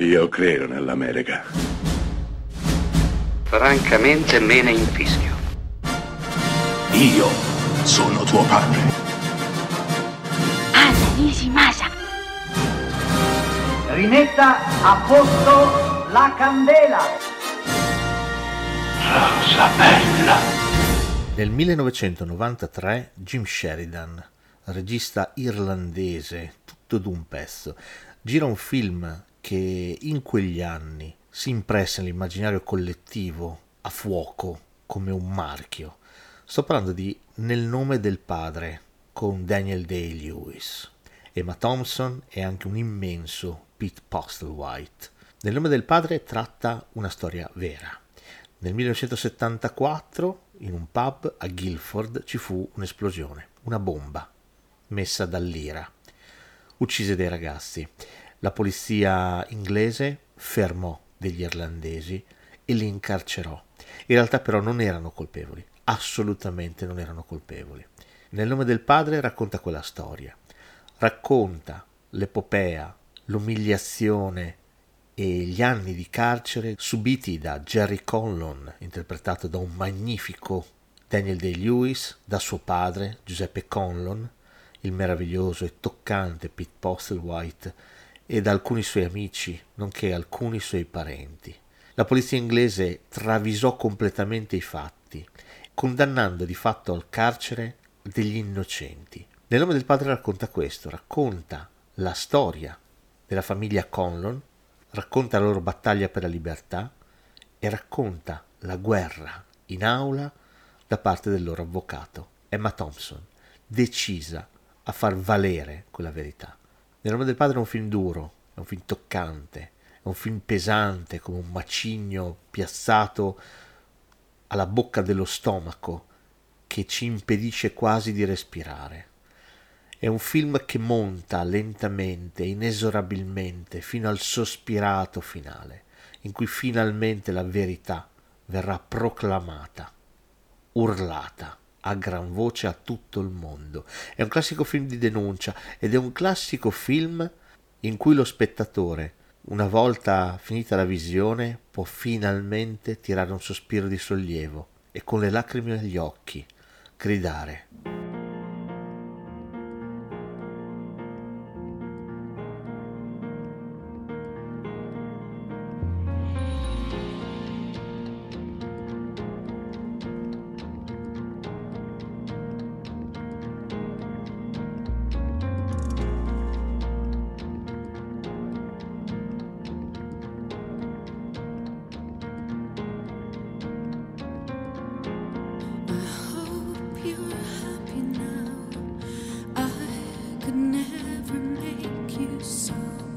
Io credo nell'America. Francamente me ne infischio. Io sono tuo padre. Anna Nishimasa. Rimetta a posto la candela. Rosa bella. Nel 1993 Jim Sheridan, regista irlandese, tutto d'un pezzo, gira un film che in quegli anni si impressa nell'immaginario collettivo a fuoco come un marchio. Sto parlando di Nel nome del padre con Daniel Day-Lewis, Emma Thompson e anche un immenso Pete Postlewhite. Nel nome del padre tratta una storia vera. Nel 1974 in un pub a Guildford ci fu un'esplosione, una bomba messa dall'IRA. Uccise dei ragazzi. La polizia inglese fermò degli irlandesi e li incarcerò. In realtà però non erano colpevoli, assolutamente non erano colpevoli. Nel nome del padre racconta quella storia, racconta l'epopea, l'umiliazione e gli anni di carcere subiti da Jerry Conlon, interpretato da un magnifico Daniel Day-Lewis, da suo padre Giuseppe Conlon, il meraviglioso e toccante Pete Postlewhite e da alcuni suoi amici, nonché alcuni suoi parenti. La polizia inglese travisò completamente i fatti, condannando di fatto al carcere degli innocenti. Nel nome del padre racconta questo, racconta la storia della famiglia Conlon, racconta la loro battaglia per la libertà e racconta la guerra in aula da parte del loro avvocato, Emma Thompson, decisa a far valere quella verità. Nel nome del padre è un film duro, è un film toccante, è un film pesante come un macigno piazzato alla bocca dello stomaco che ci impedisce quasi di respirare. È un film che monta lentamente, inesorabilmente, fino al sospirato finale, in cui finalmente la verità verrà proclamata, urlata a gran voce a tutto il mondo. È un classico film di denuncia ed è un classico film in cui lo spettatore, una volta finita la visione, può finalmente tirare un sospiro di sollievo e con le lacrime negli occhi gridare you so.